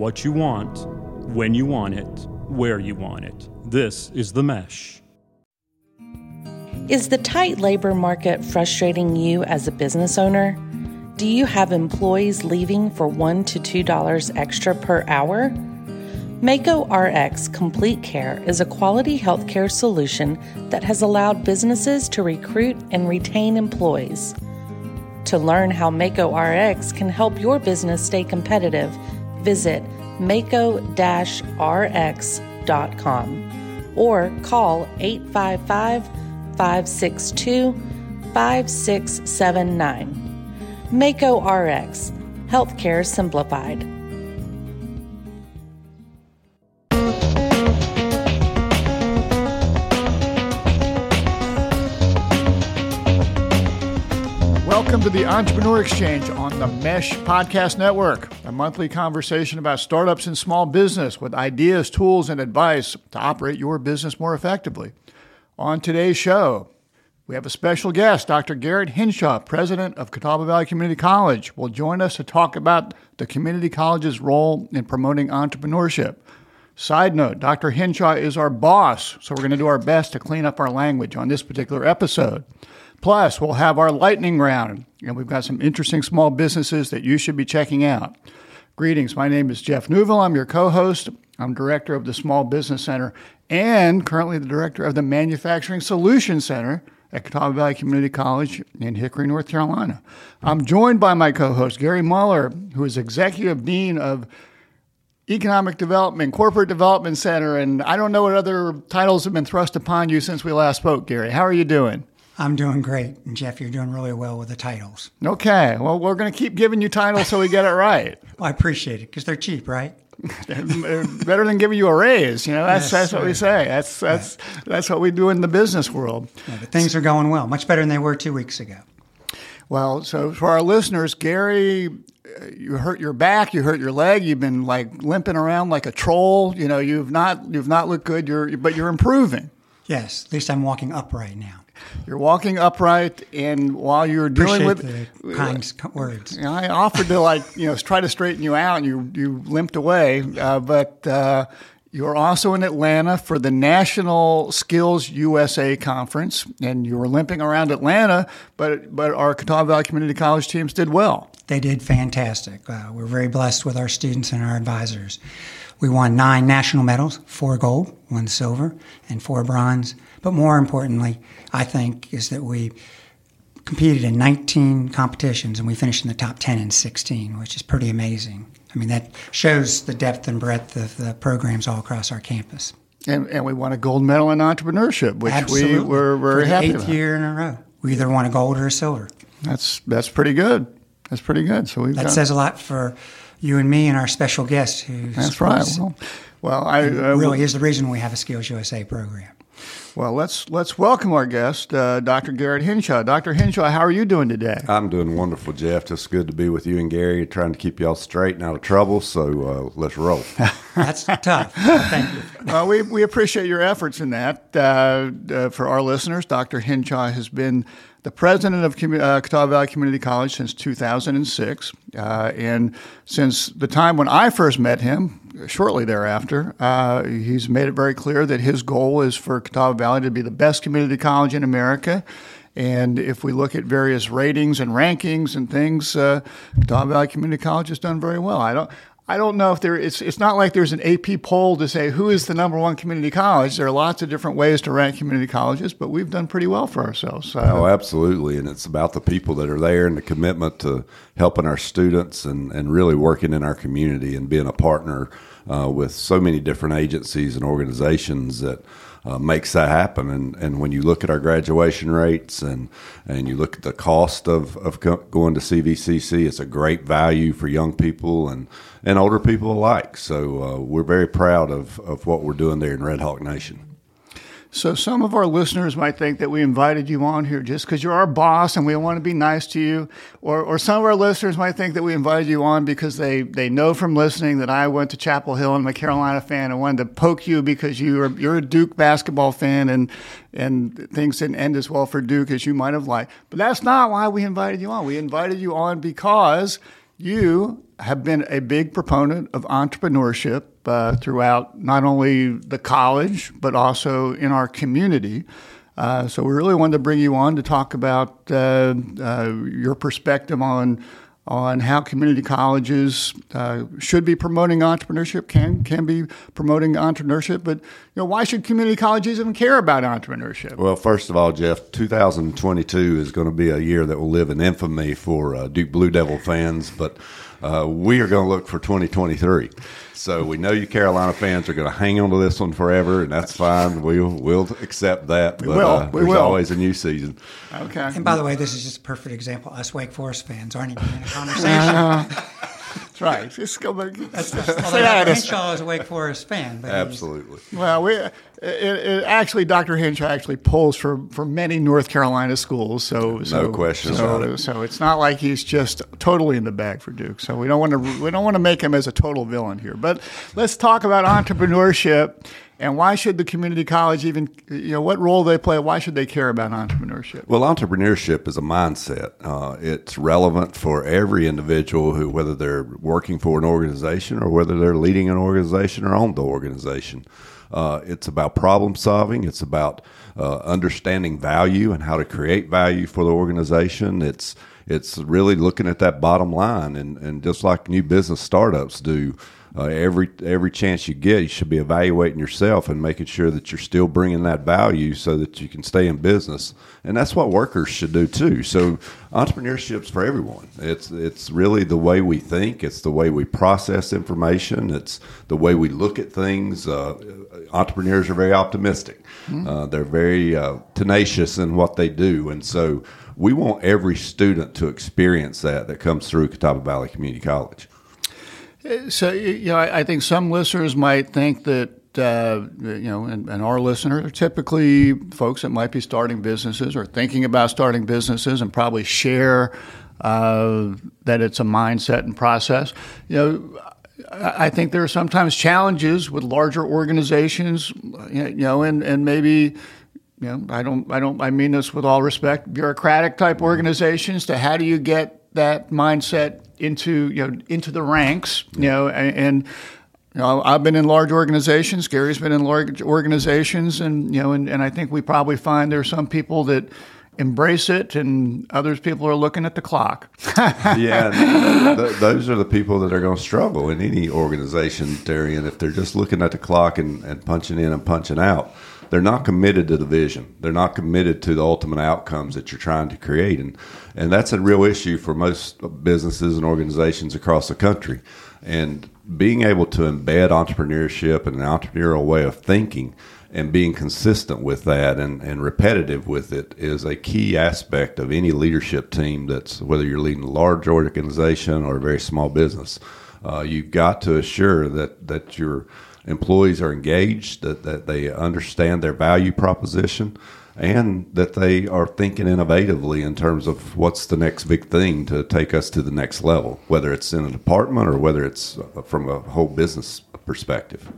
what you want, when you want it, where you want it. This is The Mesh. Is the tight labor market frustrating you as a business owner? Do you have employees leaving for $1 to $2 extra per hour? Mako RX Complete Care is a quality healthcare solution that has allowed businesses to recruit and retain employees. To learn how Mako RX can help your business stay competitive, visit mako-rx.com or call 855 562 5679. Mako RX, Healthcare Simplified. Welcome to the Entrepreneur Exchange on the Mesh Podcast Network, a monthly conversation about startups and small business with ideas, tools, and advice to operate your business more effectively. On today's show, we have a special guest, Dr. Garrett Hinshaw, president of Catawba Valley Community College, will join us to talk about the community college's role in promoting entrepreneurship. Side note, Dr. Hinshaw is our boss, so we're going to do our best to clean up our language on this particular episode. Plus, we'll have our lightning round, and we've got some interesting small businesses that you should be checking out. Greetings, my name is Jeff Neuville. I'm your co host. I'm director of the Small Business Center and currently the director of the Manufacturing Solutions Center at Catawba Valley Community College in Hickory, North Carolina. I'm joined by my co host, Gary Muller, who is executive dean of Economic Development, Corporate Development Center, and I don't know what other titles have been thrust upon you since we last spoke, Gary. How are you doing? I'm doing great. And Jeff, you're doing really well with the titles. Okay. Well, we're going to keep giving you titles so we get it right. well, I appreciate it because they're cheap, right? Better than giving you a raise. You know, that's, yes, that's what we say. That's, that's, right. that's what we do in the business world. Yeah, but things are going well, much better than they were two weeks ago. Well, so for our listeners, Gary, uh, you hurt your back, you hurt your leg, you've been like limping around like a troll. You know, you've not you've not looked good. You're but you're improving. Yes, at least I'm walking upright now. You're walking upright, and while you're dealing Appreciate with the kind words, I offered to like you know try to straighten you out, and you you limped away. Uh, but uh, you're also in Atlanta for the National Skills USA Conference, and you were limping around Atlanta. But but our Catawba Valley Community College teams did well. They did fantastic. Uh, we're very blessed with our students and our advisors. We won nine national medals, four gold, one silver, and four bronze. But more importantly, I think, is that we competed in 19 competitions and we finished in the top 10 in 16, which is pretty amazing. I mean, that shows the depth and breadth of the programs all across our campus. And, and we won a gold medal in entrepreneurship, which Absolutely. we were very happy eighth about. year in a row. We either won a gold or a silver. That's that's pretty good. That's pretty good. So we that got, says a lot for you and me and our special guest who that's right. Well, well I uh, really is the reason we have a Skills USA program. Well, let's let's welcome our guest, uh, Dr. Garrett Hinshaw. Dr. Hinshaw, how are you doing today? I'm doing wonderful, Jeff. It's good to be with you and Gary, trying to keep y'all straight and out of trouble. So uh, let's roll. That's tough. Thank you. Well, we, we appreciate your efforts in that. Uh, uh for our listeners, Dr. Hinshaw has been the president of uh, Catawba Valley Community College since 2006. Uh, and since the time when I first met him, shortly thereafter, uh, he's made it very clear that his goal is for Catawba Valley to be the best community college in America. And if we look at various ratings and rankings and things, uh, Catawba Valley Community College has done very well. I don't, I don't know if there it's it's not like there's an AP poll to say who is the number one community college. There are lots of different ways to rank community colleges, but we've done pretty well for ourselves. Uh, oh, absolutely, and it's about the people that are there and the commitment to helping our students and and really working in our community and being a partner uh, with so many different agencies and organizations that uh, makes that happen. And, and when you look at our graduation rates and, and you look at the cost of, of co- going to CVCC, it's a great value for young people and, and older people alike. So uh, we're very proud of, of what we're doing there in Red Hawk Nation. So some of our listeners might think that we invited you on here just because you're our boss and we want to be nice to you. Or, or some of our listeners might think that we invited you on because they, they know from listening that I went to Chapel Hill and I'm a Carolina fan and wanted to poke you because you are, you're a Duke basketball fan and, and things didn't end as well for Duke as you might have liked. But that's not why we invited you on. We invited you on because you have been a big proponent of entrepreneurship uh, throughout not only the college but also in our community. Uh, so we really wanted to bring you on to talk about uh, uh, your perspective on on how community colleges uh, should be promoting entrepreneurship, can can be promoting entrepreneurship, but you know why should community colleges even care about entrepreneurship? Well, first of all, Jeff, 2022 is going to be a year that will live in infamy for uh, Duke Blue Devil fans, but uh, we are going to look for 2023. So we know you Carolina fans are going to hang on to this one forever, and that's fine. We'll we'll accept that. But, we will. Uh, we there's will. always a new season. Okay. And by the way, this is just a perfect example. Us Wake Forest fans aren't even in a conversation. That's right. Just go back. That's, say although that. Dr. Hinshaw is a Wake Forest fan. But Absolutely. Well, we it, it, actually Dr. Hinshaw actually pulls for, for many North Carolina schools, so so, question so, about it. So it's not like he's just totally in the bag for Duke. So we don't want to we don't want to make him as a total villain here. But let's talk about entrepreneurship and why should the community college even you know what role they play? Why should they care about entrepreneurship? Well, entrepreneurship is a mindset. Uh, it's relevant for every individual who, whether they're working for an organization or whether they're leading an organization or own the organization. Uh, it's about problem solving. It's about uh, understanding value and how to create value for the organization. It's it's really looking at that bottom line, and, and just like new business startups do, uh, every every chance you get, you should be evaluating yourself and making sure that you're still bringing that value so that you can stay in business. And that's what workers should do too. So entrepreneurship's for everyone. It's it's really the way we think. It's the way we process information. It's the way we look at things. Uh, entrepreneurs are very optimistic. Uh, they're very uh, tenacious in what they do, and so we want every student to experience that that comes through Catawba Valley Community College. So you know, I, I think some listeners might think that uh, you know, and, and, our listeners are typically folks that might be starting businesses or thinking about starting businesses, and probably share uh, that it's a mindset and process. You know. I think there are sometimes challenges with larger organizations, you know, and, and maybe you know, I don't, I don't, I mean this with all respect, bureaucratic type organizations. To how do you get that mindset into you know into the ranks, you know, and, and you know, I've been in large organizations. Gary's been in large organizations, and you know, and, and I think we probably find there are some people that embrace it, and others people are looking at the clock. yeah, th- th- those are the people that are going to struggle in any organization, Darian. If they're just looking at the clock and, and punching in and punching out, they're not committed to the vision. They're not committed to the ultimate outcomes that you're trying to create, and and that's a real issue for most businesses and organizations across the country. And being able to embed entrepreneurship and an entrepreneurial way of thinking and being consistent with that and, and repetitive with it is a key aspect of any leadership team that's whether you're leading a large organization or a very small business. Uh, you've got to assure that, that your employees are engaged, that, that they understand their value proposition, and that they are thinking innovatively in terms of what's the next big thing to take us to the next level, whether it's in a department or whether it's uh, from a whole business perspective.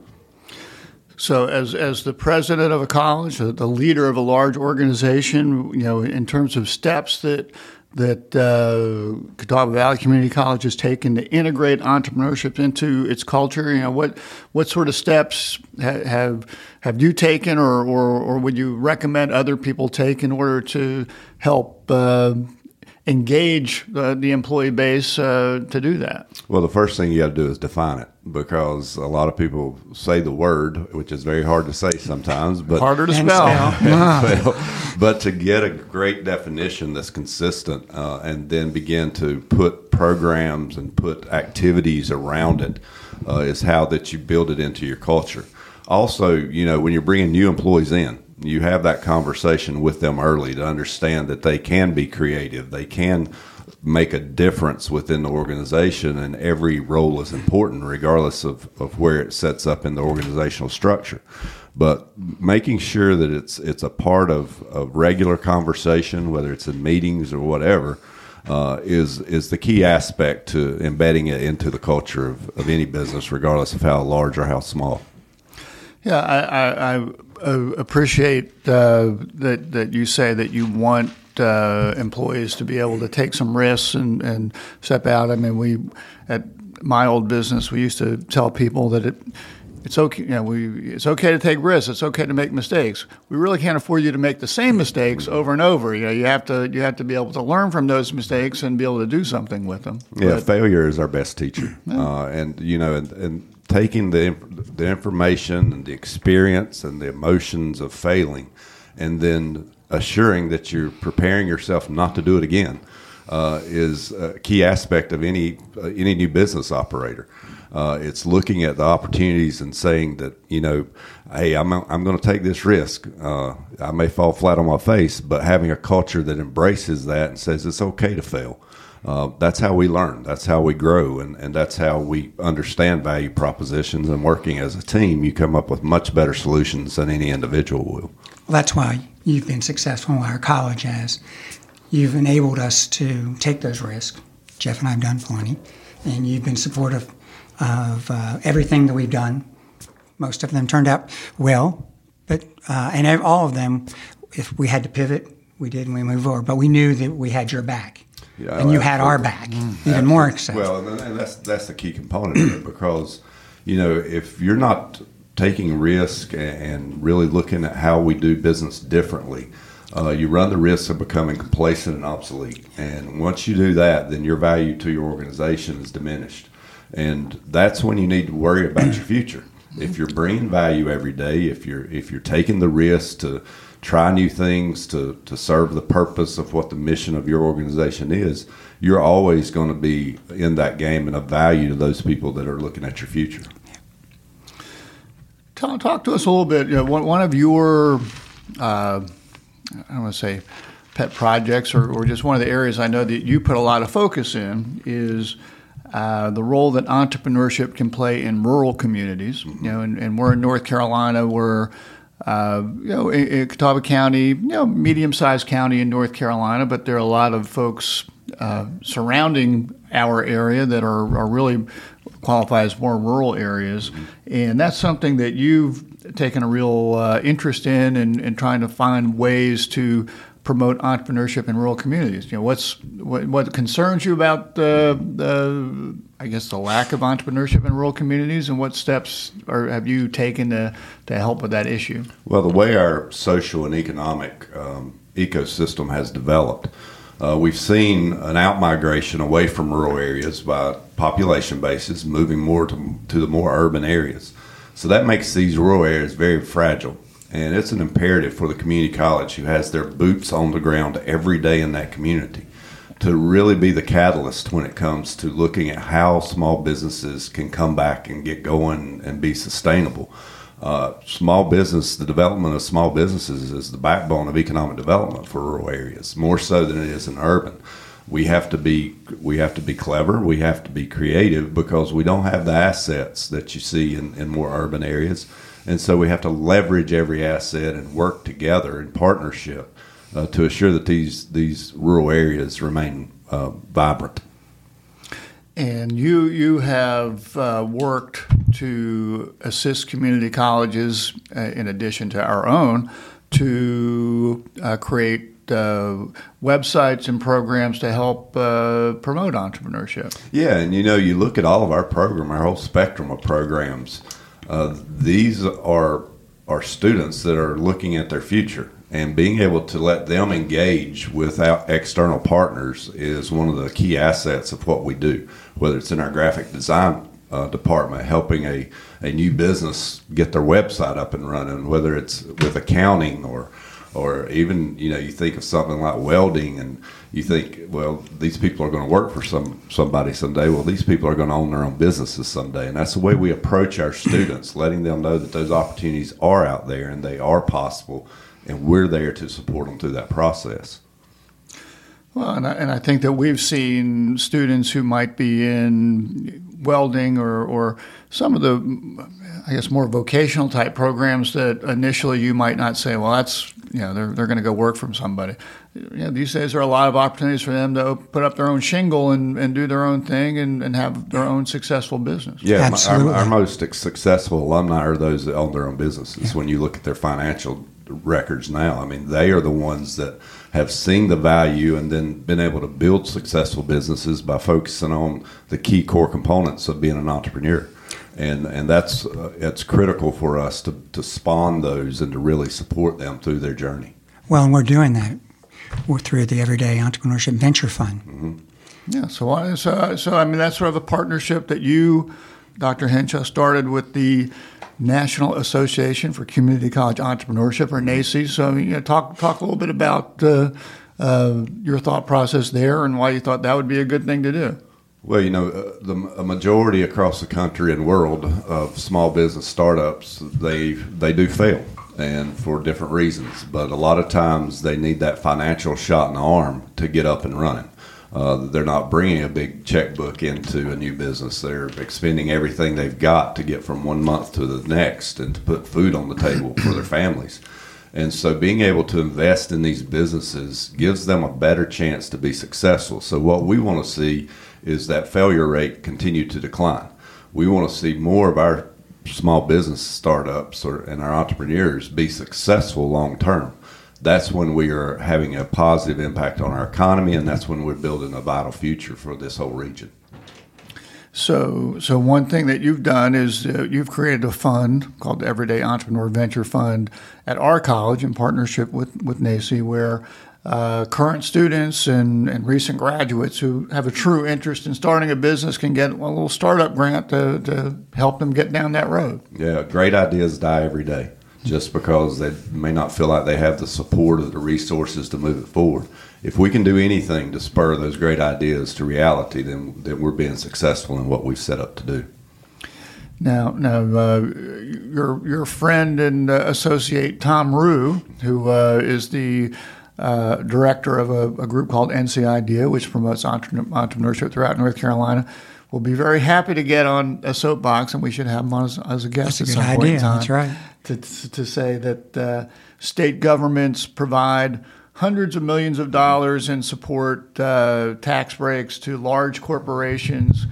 So, as as the president of a college, the leader of a large organization, you know, in terms of steps that that uh, Catawba Valley Community College has taken to integrate entrepreneurship into its culture, you know, what what sort of steps ha- have have you taken, or, or or would you recommend other people take in order to help? Uh, engage uh, the employee base uh, to do that? Well, the first thing you got to do is define it because a lot of people say the word, which is very hard to say sometimes, but harder to And spell. but to get a great definition that's consistent uh, and then begin to put programs and put activities around it uh, is how that you build it into your culture. Also, you know, when you're bringing new employees in, you have that conversation with them early to understand that they can be creative, they can make a difference within the organization, and every role is important, regardless of, of where it sets up in the organizational structure. But making sure that it's it's a part of, of regular conversation, whether it's in meetings or whatever, uh, is is the key aspect to embedding it into the culture of, of any business, regardless of how large or how small. Yeah, I, I, I uh, appreciate uh, that that you say that you want uh, employees to be able to take some risks and, and step out. I mean, we at my old business, we used to tell people that it it's okay. You know, we it's okay to take risks. It's okay to make mistakes. We really can't afford you to make the same mistakes over and over. You know, you have to you have to be able to learn from those mistakes and be able to do something with them. Yeah, but, failure is our best teacher, yeah. uh, and you know, and, and taking the the information and the experience and the emotions of failing, and then assuring that you're preparing yourself not to do it again. Uh, is a key aspect of any uh, any new business operator. Uh, it's looking at the opportunities and saying that you know, hey, I'm I'm going to take this risk. Uh, I may fall flat on my face, but having a culture that embraces that and says it's okay to fail. Uh, that's how we learn. That's how we grow, and, and that's how we understand value propositions. And working as a team, you come up with much better solutions than any individual will. Well, that's why you've been successful. In our college has. You've enabled us to take those risks. Jeff and I have done plenty, and you've been supportive of uh, everything that we've done. Most of them turned out well, but uh, and all of them, if we had to pivot, we did and we moved forward. But we knew that we had your back, yeah, and you had our back, mm, even absolutely. more excited. Well, and that's that's the key component of it because you know if you're not taking risk and really looking at how we do business differently. Uh, you run the risk of becoming complacent and obsolete. And once you do that, then your value to your organization is diminished. And that's when you need to worry about your future. If you're bringing value every day, if you're if you're taking the risk to try new things to, to serve the purpose of what the mission of your organization is, you're always going to be in that game and of value to those people that are looking at your future. Talk, talk to us a little bit. You know, one, one of your, uh, I don't want to say pet projects or, or just one of the areas I know that you put a lot of focus in is – uh, the role that entrepreneurship can play in rural communities. Mm-hmm. You know, and, and, we're in North Carolina. We're uh, you know, in, in, Catawba County, you know, medium-sized county in North Carolina, but there are a lot of folks uh, surrounding our area that are, are really qualify as more rural areas, and that's something that you've taken a real uh, interest in and, and trying to find ways to promote entrepreneurship in rural communities. You know, what's what, what concerns you about the, the I guess the lack of entrepreneurship in rural communities, and what steps are, have you taken to to help with that issue? Well, the way our social and economic um, ecosystem has developed. Uh, we've seen an outmigration away from rural areas by population bases, moving more to, to the more urban areas. So that makes these rural areas very fragile. And it's an imperative for the community college who has their boots on the ground every day in that community to really be the catalyst when it comes to looking at how small businesses can come back and get going and be sustainable. Uh, small business, the development of small businesses is the backbone of economic development for rural areas, more so than it is in urban. We have to be we have to be clever. We have to be creative because we don't have the assets that you see in, in more urban areas and so we have to leverage every asset and work together in partnership uh, to assure that these these rural areas remain uh, vibrant. And you you have uh, worked to assist community colleges, uh, in addition to our own, to uh, create uh, websites and programs to help uh, promote entrepreneurship. Yeah, and you know, you look at all of our program, our whole spectrum of programs. Uh, these are are students that are looking at their future and being able to let them engage without external partners is one of the key assets of what we do whether it's in our graphic design uh, department helping a, a new business get their website up and running whether it's with accounting or or even you know you think of something like welding and you think well these people are going to work for some somebody someday. Well these people are going to own their own businesses someday. And that's the way we approach our students letting them know that those opportunities are out there and they are possible and we're there to support them through that process well, and I, and I think that we've seen students who might be in welding or, or some of the, I guess, more vocational type programs that initially you might not say, well, that's, you know, they're, they're going to go work from somebody. You know, these days there are a lot of opportunities for them to put up their own shingle and, and do their own thing and, and have their own successful business. Yeah, Absolutely. Our, our most successful alumni are those that own their own businesses. Yeah. When you look at their financial records now. I mean, they are the ones that have seen the value and then been able to build successful businesses by focusing on the key core components of being an entrepreneur. And, and that's uh, it's critical for us to, to spawn those and to really support them through their journey. Well, and we're doing that we're through the Everyday Entrepreneurship Venture Fund. Mm-hmm. Yeah, so, so, so I mean, that's sort of a partnership that you, Dr. Hinshaw, started with the National Association for Community College Entrepreneurship, or NACCE. So, you know, talk talk a little bit about uh, uh, your thought process there and why you thought that would be a good thing to do. Well, you know, uh, the a majority across the country and world of small business startups they they do fail, and for different reasons. But a lot of times they need that financial shot in the arm to get up and running. Uh, they're not bringing a big checkbook into a new business. They're expending everything they've got to get from one month to the next and to put food on the table for their families. And so being able to invest in these businesses gives them a better chance to be successful. So what we want to see is that failure rate continue to decline. We want to see more of our small business startups or, and our entrepreneurs be successful long term that's when we are having a positive impact on our economy, and that's when we're building a vital future for this whole region. So, so one thing that you've done is uh, you've created a fund called the Everyday Entrepreneur Venture Fund at our college in partnership with with NACCE, where uh, current students and, and recent graduates who have a true interest in starting a business can get a little startup grant to, to help them get down that road. Yeah, great ideas die every day just because they may not feel like they have the support or the resources to move it forward. If we can do anything to spur those great ideas to reality, then, then we're being successful in what we've set up to do. Now, now, uh, your your friend and uh, associate Thom Ruhe, who uh, is the uh, director of a, a, group called NC Idea, which promotes entrepreneurship throughout North Carolina, will be very happy to get on a soapbox, and we should have him on as, as a guest That's at a some point idea. in time. That's right to, to say that uh, state governments provide hundreds of millions of dollars in support uh, tax breaks to large corporations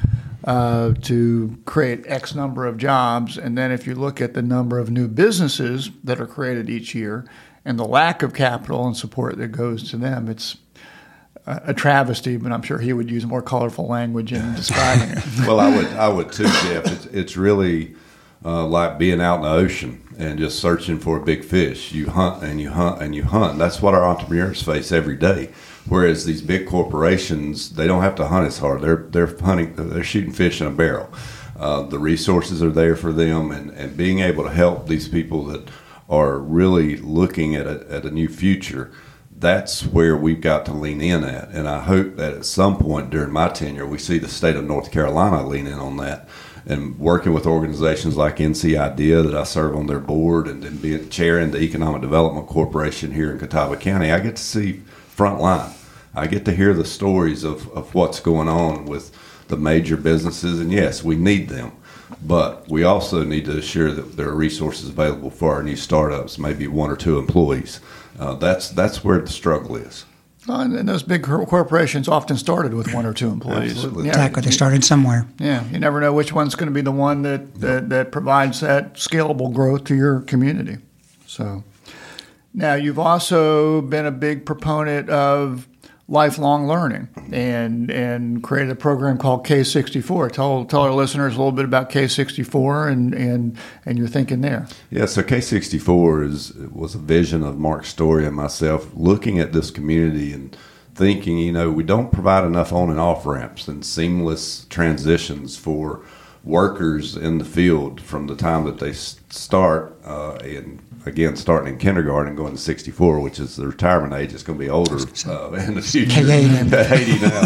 uh, to create X number of jobs. And then if you look at the number of new businesses that are created each year and the lack of capital and support that goes to them, it's a travesty, but I'm sure he would use more colorful language in describing it. well, I would, I would too, Jeff. It's, it's really uh, like being out in the ocean and just searching for a big fish. You hunt and you hunt and you hunt. That's what our entrepreneurs face every day. Whereas these big corporations, they don't have to hunt as hard. They're they're hunting, they're shooting fish in a barrel. Uh, the resources are there for them, and, and being able to help these people that are really looking at a, at a new future. That's where we've got to lean in at, and I hope that at some point during my tenure, we see the state of North Carolina lean in on that and working with organizations like NC Idea that I serve on their board and then being chairing the Economic Development Corporation here in Catawba County, I get to see frontline. I get to hear the stories of, of what's going on with the major businesses, and yes, we need them. But we also need to assure that there are resources available for our new startups, maybe one or two employees. Uh, that's that's where the struggle is. And those big corporations often started with one or two employees. Absolutely. Yeah, exactly. They started somewhere. Yeah. You never know which one's going to be the one that, that, that provides that scalable growth to your community. So now you've also been a big proponent of lifelong learning and and created a program called K64. Tell tell our listeners a little bit about K64 and and and your thinking there. Yeah, so K64 is was a vision of Mark Story and myself looking at this community and thinking, you know, we don't provide enough on and off ramps and seamless transitions for workers in the field from the time that they start uh, and again starting in kindergarten going to 64 which is the retirement age it's going to be older uh, in the future K80 80 now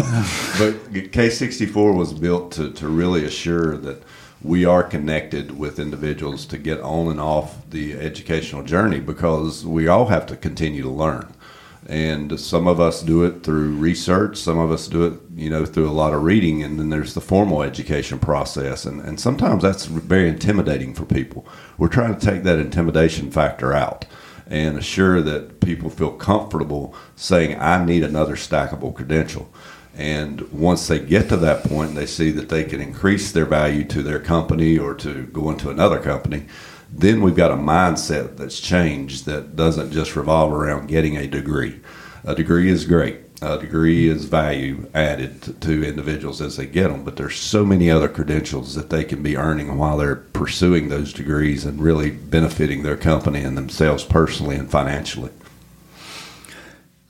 but k64 was built to, to really assure that we are connected with individuals to get on and off the educational journey because we all have to continue to learn and some of us do it through research some of us do it you know through a lot of reading and then there's the formal education process and, and sometimes that's very intimidating for people. We're trying to take that intimidation factor out and assure that people feel comfortable saying i need another stackable credential. And once they get to that point they see that they can increase their value to their company or to go into another company then we've got a mindset that's changed that doesn't just revolve around getting a degree. A degree is great. A degree is value added to, individuals as they get them, but there's so many other credentials that they can be earning while they're pursuing those degrees and really benefiting their company and themselves personally and financially.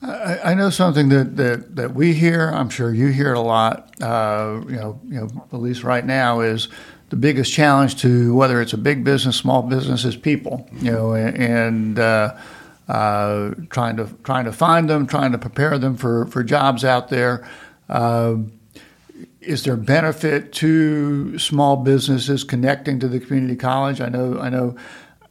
I, I know something that, that, that we hear. I'm sure you hear it a lot. Uh, you know, you know, at least right now is the biggest challenge to whether it's a big business, small business, is people. You know, and uh, uh, trying to trying to find them, trying to prepare them for for jobs out there. Uh, is there benefit to small businesses connecting to the community college? I know I know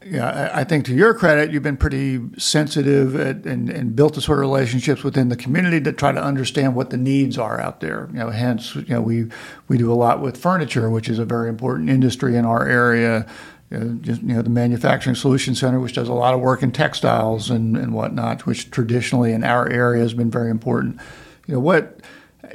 yeah, I think to your credit, you've been pretty sensitive at, and, and built the sort of relationships within the community to try to understand what the needs are out there. You know, hence, you know, we we do a lot with furniture, which is a very important industry in our area. You know, just, you know, the Manufacturing Solution Center, which does a lot of work in textiles and, and whatnot, which traditionally in our area has been very important. You know, what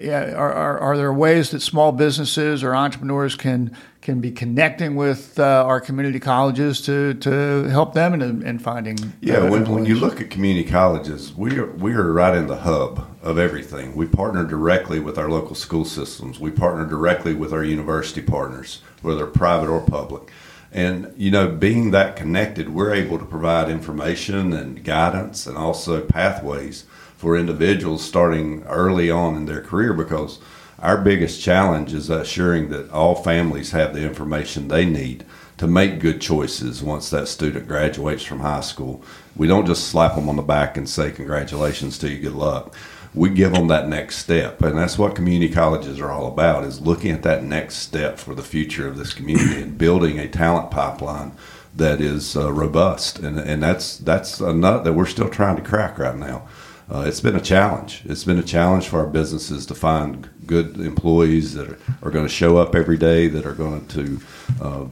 yeah, are, are, are, there ways that small businesses or entrepreneurs can can be connecting with uh, our community colleges to, to help them in, in finding yeah when, when you look at community colleges we are, we are right in the hub of everything. We partner directly with our local school systems. We partner directly with our university partners whether private or public. And you know being that connected we're able to provide information and guidance and also pathways for individuals starting early on in their career because our biggest challenge is assuring that all families have the information they need to make good choices once that student graduates from high school. We don't just slap them on the back and say, Congratulations to you, good luck. We give them that next step. And that's what community colleges are all about is looking at that next step for the future of this community and building a talent pipeline that is uh, robust. And, and that's, that's a nut that we're still trying to crack right now uh, it's been a challenge. It's been a challenge for our businesses to find good employees that are, are going to show up every day, that are going to uh,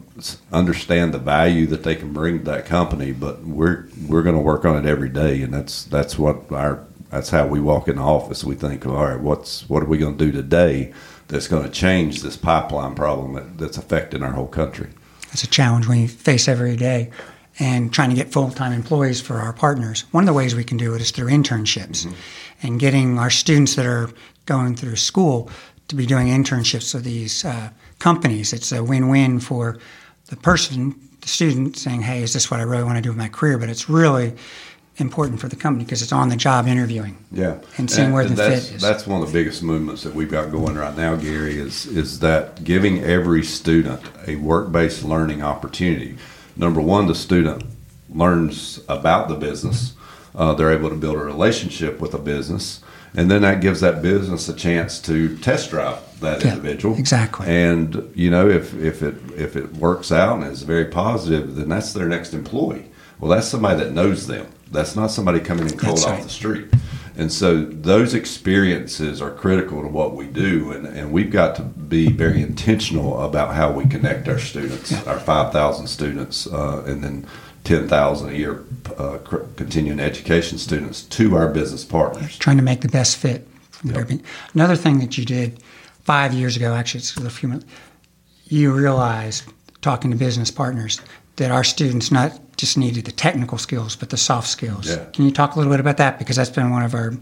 understand the value that they can bring to that company. But we're we're going to work on it every day, and that's that's what our that's how we walk in the office. We think, all right, what's what are we going to do today that's going to change this pipeline problem that, that's affecting our whole country? It's a challenge we face every day and trying to get full time employees for our partners. One of the ways we can do it is through internships mm-hmm. And getting our students that are going through school to be doing internships with these uh, companies. It's a win win for the person, the student, saying, Hey, is this what I really want to do with my career? But it's really important for the company because it's on the job interviewing. Yeah, and seeing and, where the fit is. That's one of the biggest movements that we've got going right now, Gary. Is is that giving every student a work based learning opportunity number one, the student learns about the business. Uh, they're able to build a relationship with a business, and then that gives that business a chance to test drive that yeah, individual. Exactly. And you know, if if it if it works out and is very positive, then that's their next employee. Well, that's somebody that knows them. That's not somebody coming in cold off the street. And so those experiences are critical to what we do, and, and we've got to be very intentional about how we connect our students, yeah. our 5,000 students, uh, and then 10,000 a year uh, continuing education students to our business partners. Trying to make the best fit. Yep. Another thing that you did five years ago, actually, it's a few months, you realized talking to business partners that our students not just needed the technical skills, but the soft skills. Yeah. Can you talk a little bit about that? Because that's been one of our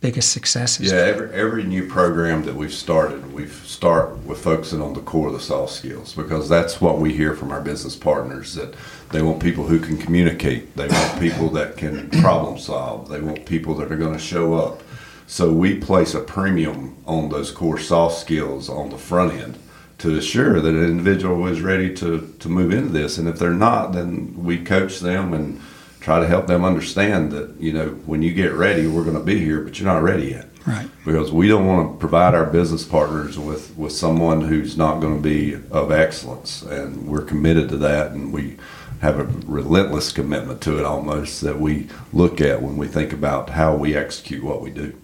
biggest successes. Yeah, every, every new program that we've started, we start with focusing on the core of the soft skills because that's what we hear from our business partners that they want people who can communicate. They want people that can problem solve. They want people that are going to show up. So we place a premium on those core soft skills on the front end to assure that an individual is ready to, to move into this. And if they're not, then we coach them and try to help them understand that, you know, when you get ready, we're going to be here, but you're not ready yet. Right. Because we don't want to provide our business partners with, with someone who's not going to be of excellence. And we're committed to that. And we have a relentless commitment to it almost that we look at when we think about how we execute what we do.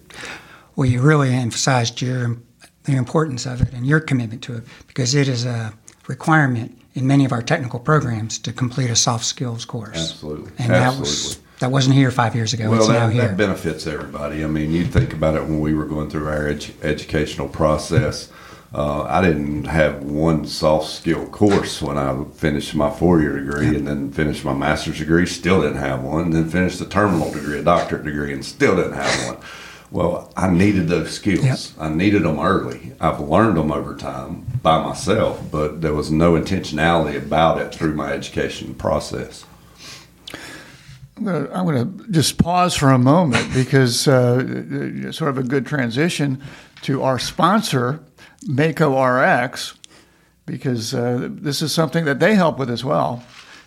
Well, you really emphasized your the importance of it and your commitment to it because it is a requirement in many of our technical programs to complete a soft skills course. Absolutely. And Absolutely. that was that wasn't here five years ago. Well, it's that, now here. that benefits everybody. I mean, you think about it when we were going through our edu- educational process. Uh, I didn't have one soft skill course when I finished my four year degree and then finished my master's degree, still didn't have one, and then finished a terminal degree, a doctorate degree, and still didn't have one. Well, I needed those skills. Yep. I needed them early. I've learned them over time by myself, but there was no intentionality about it through my education process. I'm I'm gonna just pause for a moment because uh, sort of a good transition to our sponsor, Mako RX, because uh, this is something that they help with as well.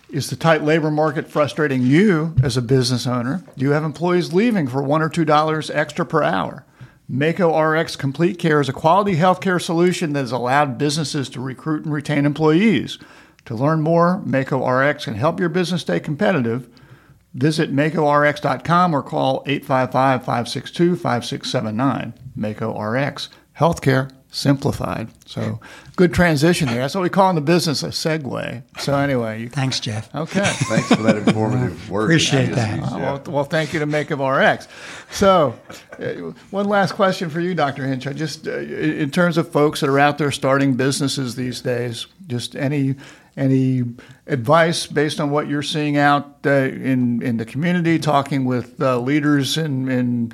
Is the tight labor market frustrating you as a business owner? Do you have employees leaving for one or two dollars extra per hour? Mako RX Complete Care is a quality healthcare solution that has allowed businesses to recruit and retain employees. To learn more, Mako RX can help your business stay competitive. Visit MakoRx.com or call 855 562 5679. Mako RX, healthcare simplified. So good transition there. That's what we call in the business a segue. So, anyway, you, Thanks, Jeff. okay. Thanks for that informative work. Appreciate you that. Uh, well, well, thank you to Mako RX. So, uh, one last question for you, Dr. Hinch. I just, uh, in terms of folks that are out there starting businesses these days, just any any advice based on what you're seeing out uh, in in the community, talking with uh, leaders in in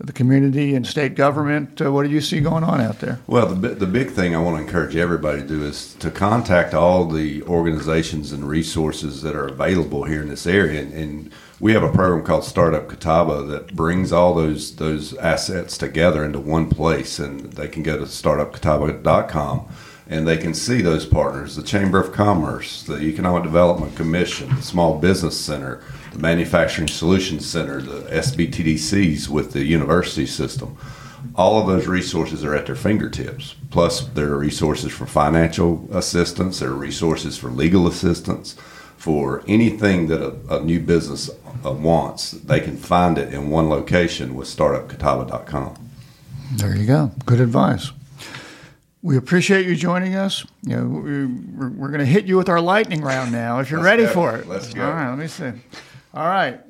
the community and state government. Uh, what do you see going on out there? Well, the, the big thing I want to encourage everybody to do is to contact all the organizations and resources that are available here in this area. And, and we have a program called Startup Catawba that brings all those those assets together into one place. And they can go to startupcatawba.com and they can see those partners the Chamber of Commerce, the Economic Development Commission, the Small Business Center, the Manufacturing Solutions Center, the SBTDCs with the university system. All of those resources are at their fingertips. Plus, there are resources for financial assistance, there are resources for legal assistance, for anything that a, a new business uh, wants. They can find it in one location with startupcatawba.com. There you go. Good advice. We appreciate you joining us. You know, we, we're, we're going to hit you with our lightning round now. If you're Let's ready go. for it, Let's go. All right, let me see. All right,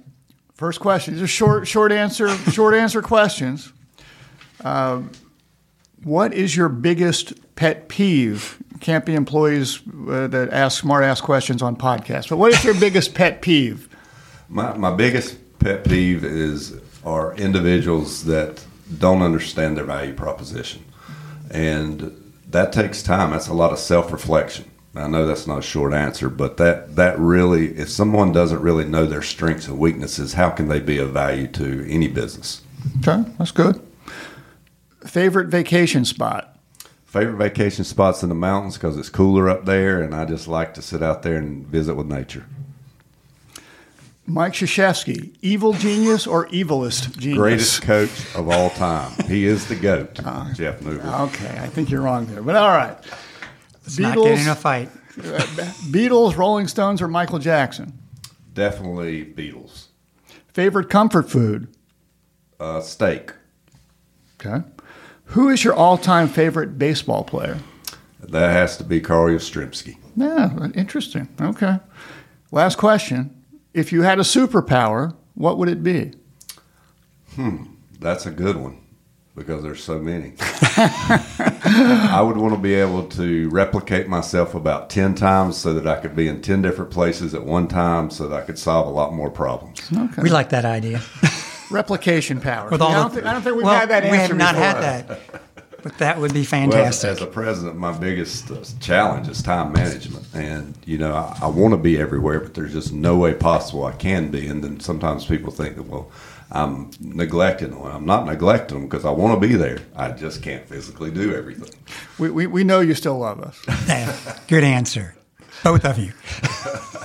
first question. Are short, short answer, short answer questions. Um, what is your biggest pet peeve? Can't be employees uh, that ask smart ass questions on podcasts. But what is your biggest pet peeve? My, my biggest pet peeve is are individuals that don't understand their value proposition. And that takes time. That's a lot of self reflection. I know that's not a short answer, but that, that really, if someone doesn't really know their strengths and weaknesses, how can they be of value to any business? Okay, that's good. Favorite vacation spot? Favorite vacation spots in the mountains because it's cooler up there, and I just like to sit out there and visit with nature. Mike Krzyzewski, evil genius or evilest genius? Greatest coach of all time. He is the GOAT, ah. Jeff Neuville. Okay, I think you're wrong there, but all right. Let's not get in a fight. Beatles, Rolling Stones, or Michael Jackson? Definitely Beatles. Favorite comfort food? Uh, steak. Okay. Who is your all-time favorite baseball player? That has to be Carl Yastrzemski. Yeah, interesting. Okay. Last question. If you had a superpower, what would it be? Hmm, that's a good one because there's so many. I would want to be able to replicate myself about 10 times so that I could be in 10 different places at one time so that I could solve a lot more problems. We like that idea. Replication power. With I, all don't the- think, I don't think we've well, had that answer We have not before. had that, but that would be Well, fantastic. as a president, my biggest uh, challenge is time management. And, you know, I, I want to be everywhere, but there's just no way possible I can be. And then sometimes people think that, well, I'm neglecting them. I'm not neglecting them because I want to be there. I just can't physically do everything. We, we, we know you still love us. Good answer, both of you.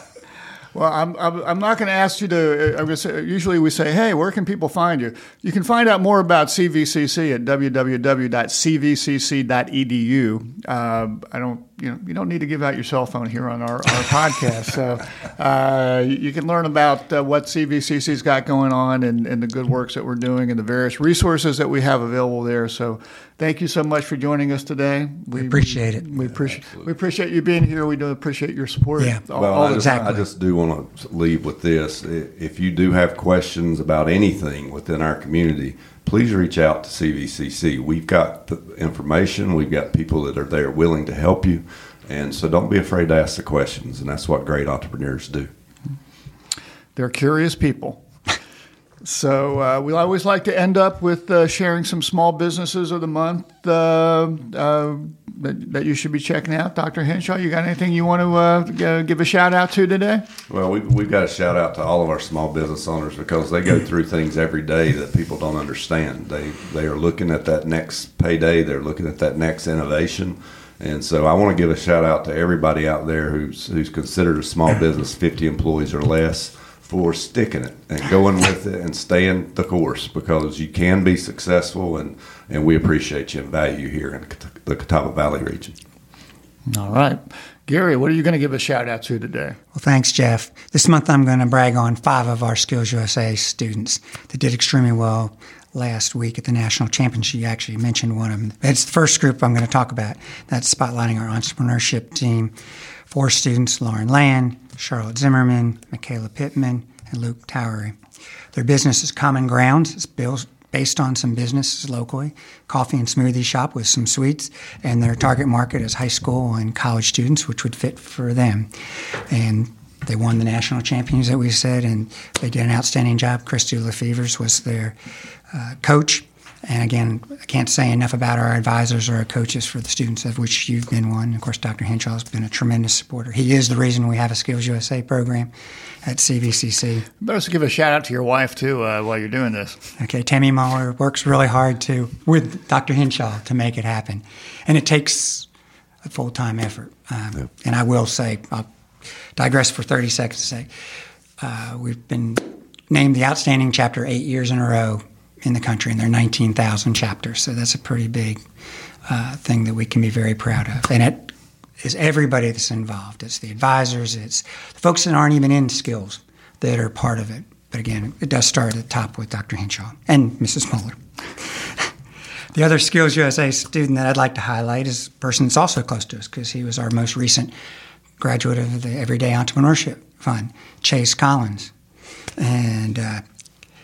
Well, I'm, I'm, I'm not going to ask you to. uh, I'm gonna say, usually we say, hey, where can people find you? You can find out more about CVCC at www.cvcc.edu. Uh, I don't, you know, you don't need to give out your cell phone here on our, our podcast. So uh, you can learn about uh, what CVCC's got going on and, and the good works that we're doing and the various resources that we have available there. So thank you so much for joining us today. We appreciate it. We appreciate we appreciate you being here. We do appreciate your support. Yeah. all, Well, all I just. Exactly. I just do want to leave with this. If you do have questions about anything within our community, please reach out to CVCC. We've got the information, we've got people that are there willing to help you. And so don't be afraid to ask the questions. And that's what great entrepreneurs do. They're curious people. So uh, we always like to end up with uh, sharing some small businesses of the month uh, uh that, that, you should be checking out. Dr. Hinshaw, you got anything you want to uh, give a shout out to today? Well, we've, we've got a shout out to all of our small business owners because they go through things every day that people don't understand. They they are looking at that next payday. They're looking at that next innovation. And so I want to give a shout out to everybody out there who's who's considered a small business, 50 employees or less for sticking it and going with it and staying the course because you can be successful and, and we appreciate you and value you here in the Catawba Valley region. All right. Gary, what are you going to give a shout out to today? Well, thanks, Jeff. This month I'm going to brag on five of our Skills USA students that did extremely well last week at the national championship. You actually mentioned one of them. It's the first group I'm going to talk about. That's spotlighting our entrepreneurship team. Four students Lauren Land, Charlotte Zimmerman, Michaela Pittman, and Luke Towery. Their business is Common Grounds. It's built based on some businesses locally, coffee and smoothie shop with some sweets, and their target market is high school and college students, which would fit for them. And they won the national champions that we said, and they did an outstanding job. Christy Lefevers was their uh, coach, and again, I can't say enough about our advisors or our coaches for the students, of which you've been one. Of course, Dr. Hinshaw has been a tremendous supporter. He is the reason we have a Skills USA program at CVCC. Better also give a shout out to your wife, too, uh, while you're doing this. Okay, Tammy Muller works really hard to with Dr. Hinshaw to make it happen. And it takes a full time effort. Um, yep. And I will say, I'll digress for 30 seconds to say, uh, we've been named the outstanding chapter eight years in a row in the country, and there are 19,000 chapters. So that's a pretty big uh, thing that we can be very proud of. And it is everybody that's involved. It's the advisors, it's the folks that aren't even in skills that are part of it. But again, it does start at the top with Dr. Hinshaw and Mrs. Muller. the other Skills USA student that I'd like to highlight is a person that's also close to us because he was our most recent graduate of the Everyday Entrepreneurship Fund, Chase Collins. And uh,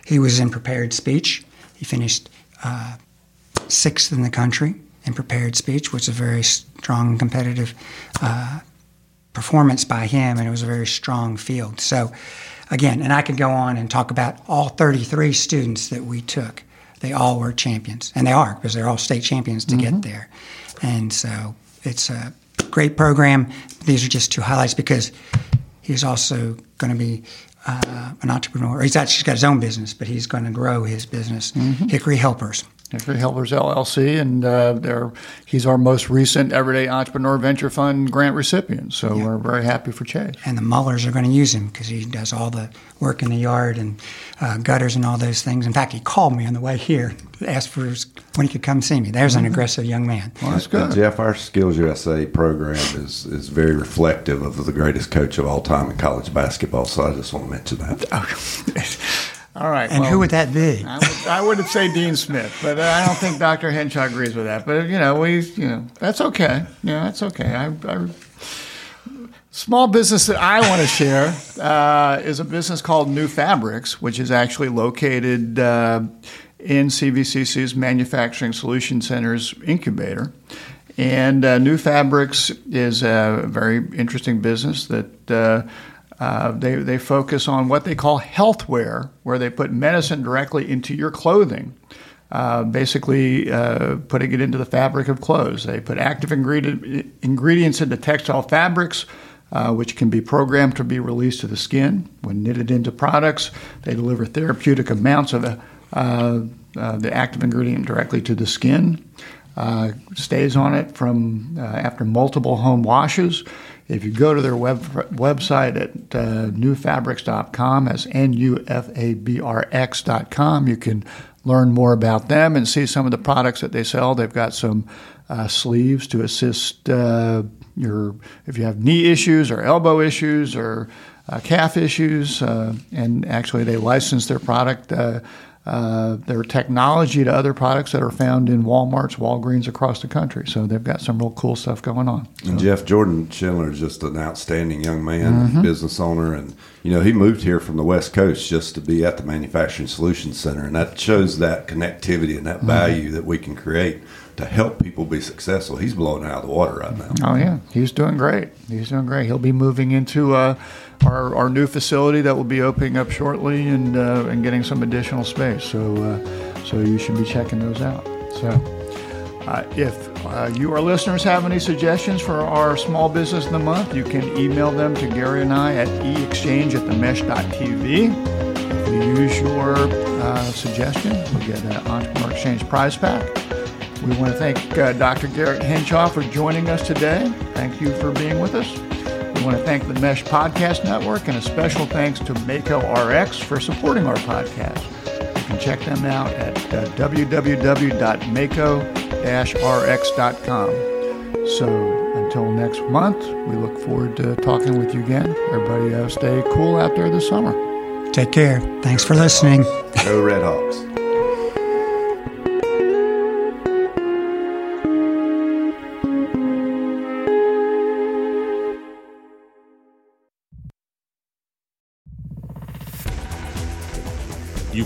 he was in prepared speech he finished uh, sixth in the country in prepared speech, which is a very strong competitive uh, performance by him, and it was a very strong field. So, again, and I could go on and talk about all 33 students that we took. They all were champions, and they are because they're all state champions to mm-hmm. get there. And so it's a great program. These are just two highlights because he's also going to be uh, an entrepreneur. He's actually got his own business, but he's going to grow his business, mm-hmm. Hickory Helpers. Hickory Helpers LLC, and uh, he's our most recent Everyday Entrepreneur Venture Fund grant recipient. So yeah. we're very happy for Chase. And the Mullers are going to use him because he does all the work in the yard and uh, gutters and all those things. In fact, he called me on the way here, asked for his, when he could come see me. There's mm-hmm. an aggressive young man. Well, that's good. Jeff, our Skills USA program is, is very reflective of the greatest coach of all time in college basketball. So I just want to mention that. All right. And well, who would that be? I would, I would say Dean Smith, but I don't think Dr. Hinshaw agrees with that. But you know, we, you know, that's okay. Yeah, that's okay. I, I small business that I want to share uh, is a business called Nufabrx, which is actually located uh, in CVCC's Manufacturing Solution Center's incubator. And uh, Nufabrx is a very interesting business that uh, they, they focus on what they call healthware, where they put medicine directly into your clothing, uh, basically uh, putting it into the fabric of clothes. They put active ingredient, ingredients into textile fabrics, uh, which can be programmed to be released to the skin. When knitted into products, they deliver therapeutic amounts of uh, the active ingredient directly to the skin. stays on it from after multiple home washes. If you go to their web, website at uh, nufabrx.com, as N U F A B R X.com, you can learn more about them and see some of the products that they sell. They've got some uh, sleeves to assist uh, your, if you have knee issues or elbow issues or uh, calf issues, uh, and actually they license their product uh, their technology to other products that are found in Walmarts, Walgreens across the country. So they've got some real cool stuff going on. So. And Jeff Jordan Schindler is just an outstanding young man, mm-hmm. business owner, and you know he moved here from the West Coast just to be at the Manufacturing Solutions Center, and that shows that connectivity and that mm-hmm. value that we can create to help people be successful. He's blowing out of the water right now. Oh yeah, he's doing great. He's doing great. He'll be moving into uh, our, our new facility that will be opening up shortly and uh, and getting some additional space. So uh, so you should be checking those out. So uh, if uh, you, our listeners, have any suggestions for our small business of the month, you can email them to Gary and I at eexchange at themesh.tv. If you use your uh, suggestion, We'll get an Entrepreneur Exchange prize pack. We want to thank uh, Dr. Garrett Hinshaw for joining us today. Thank you for being with us. We want to thank the Mesh Podcast Network and a special thanks to Mako RX for supporting our podcast. You can check them out at uh, www.makorx.com. So until next month, we look forward to talking with you again. Everybody uh, stay cool out there this summer. Take care. Thanks for listening. Go Red Hawks.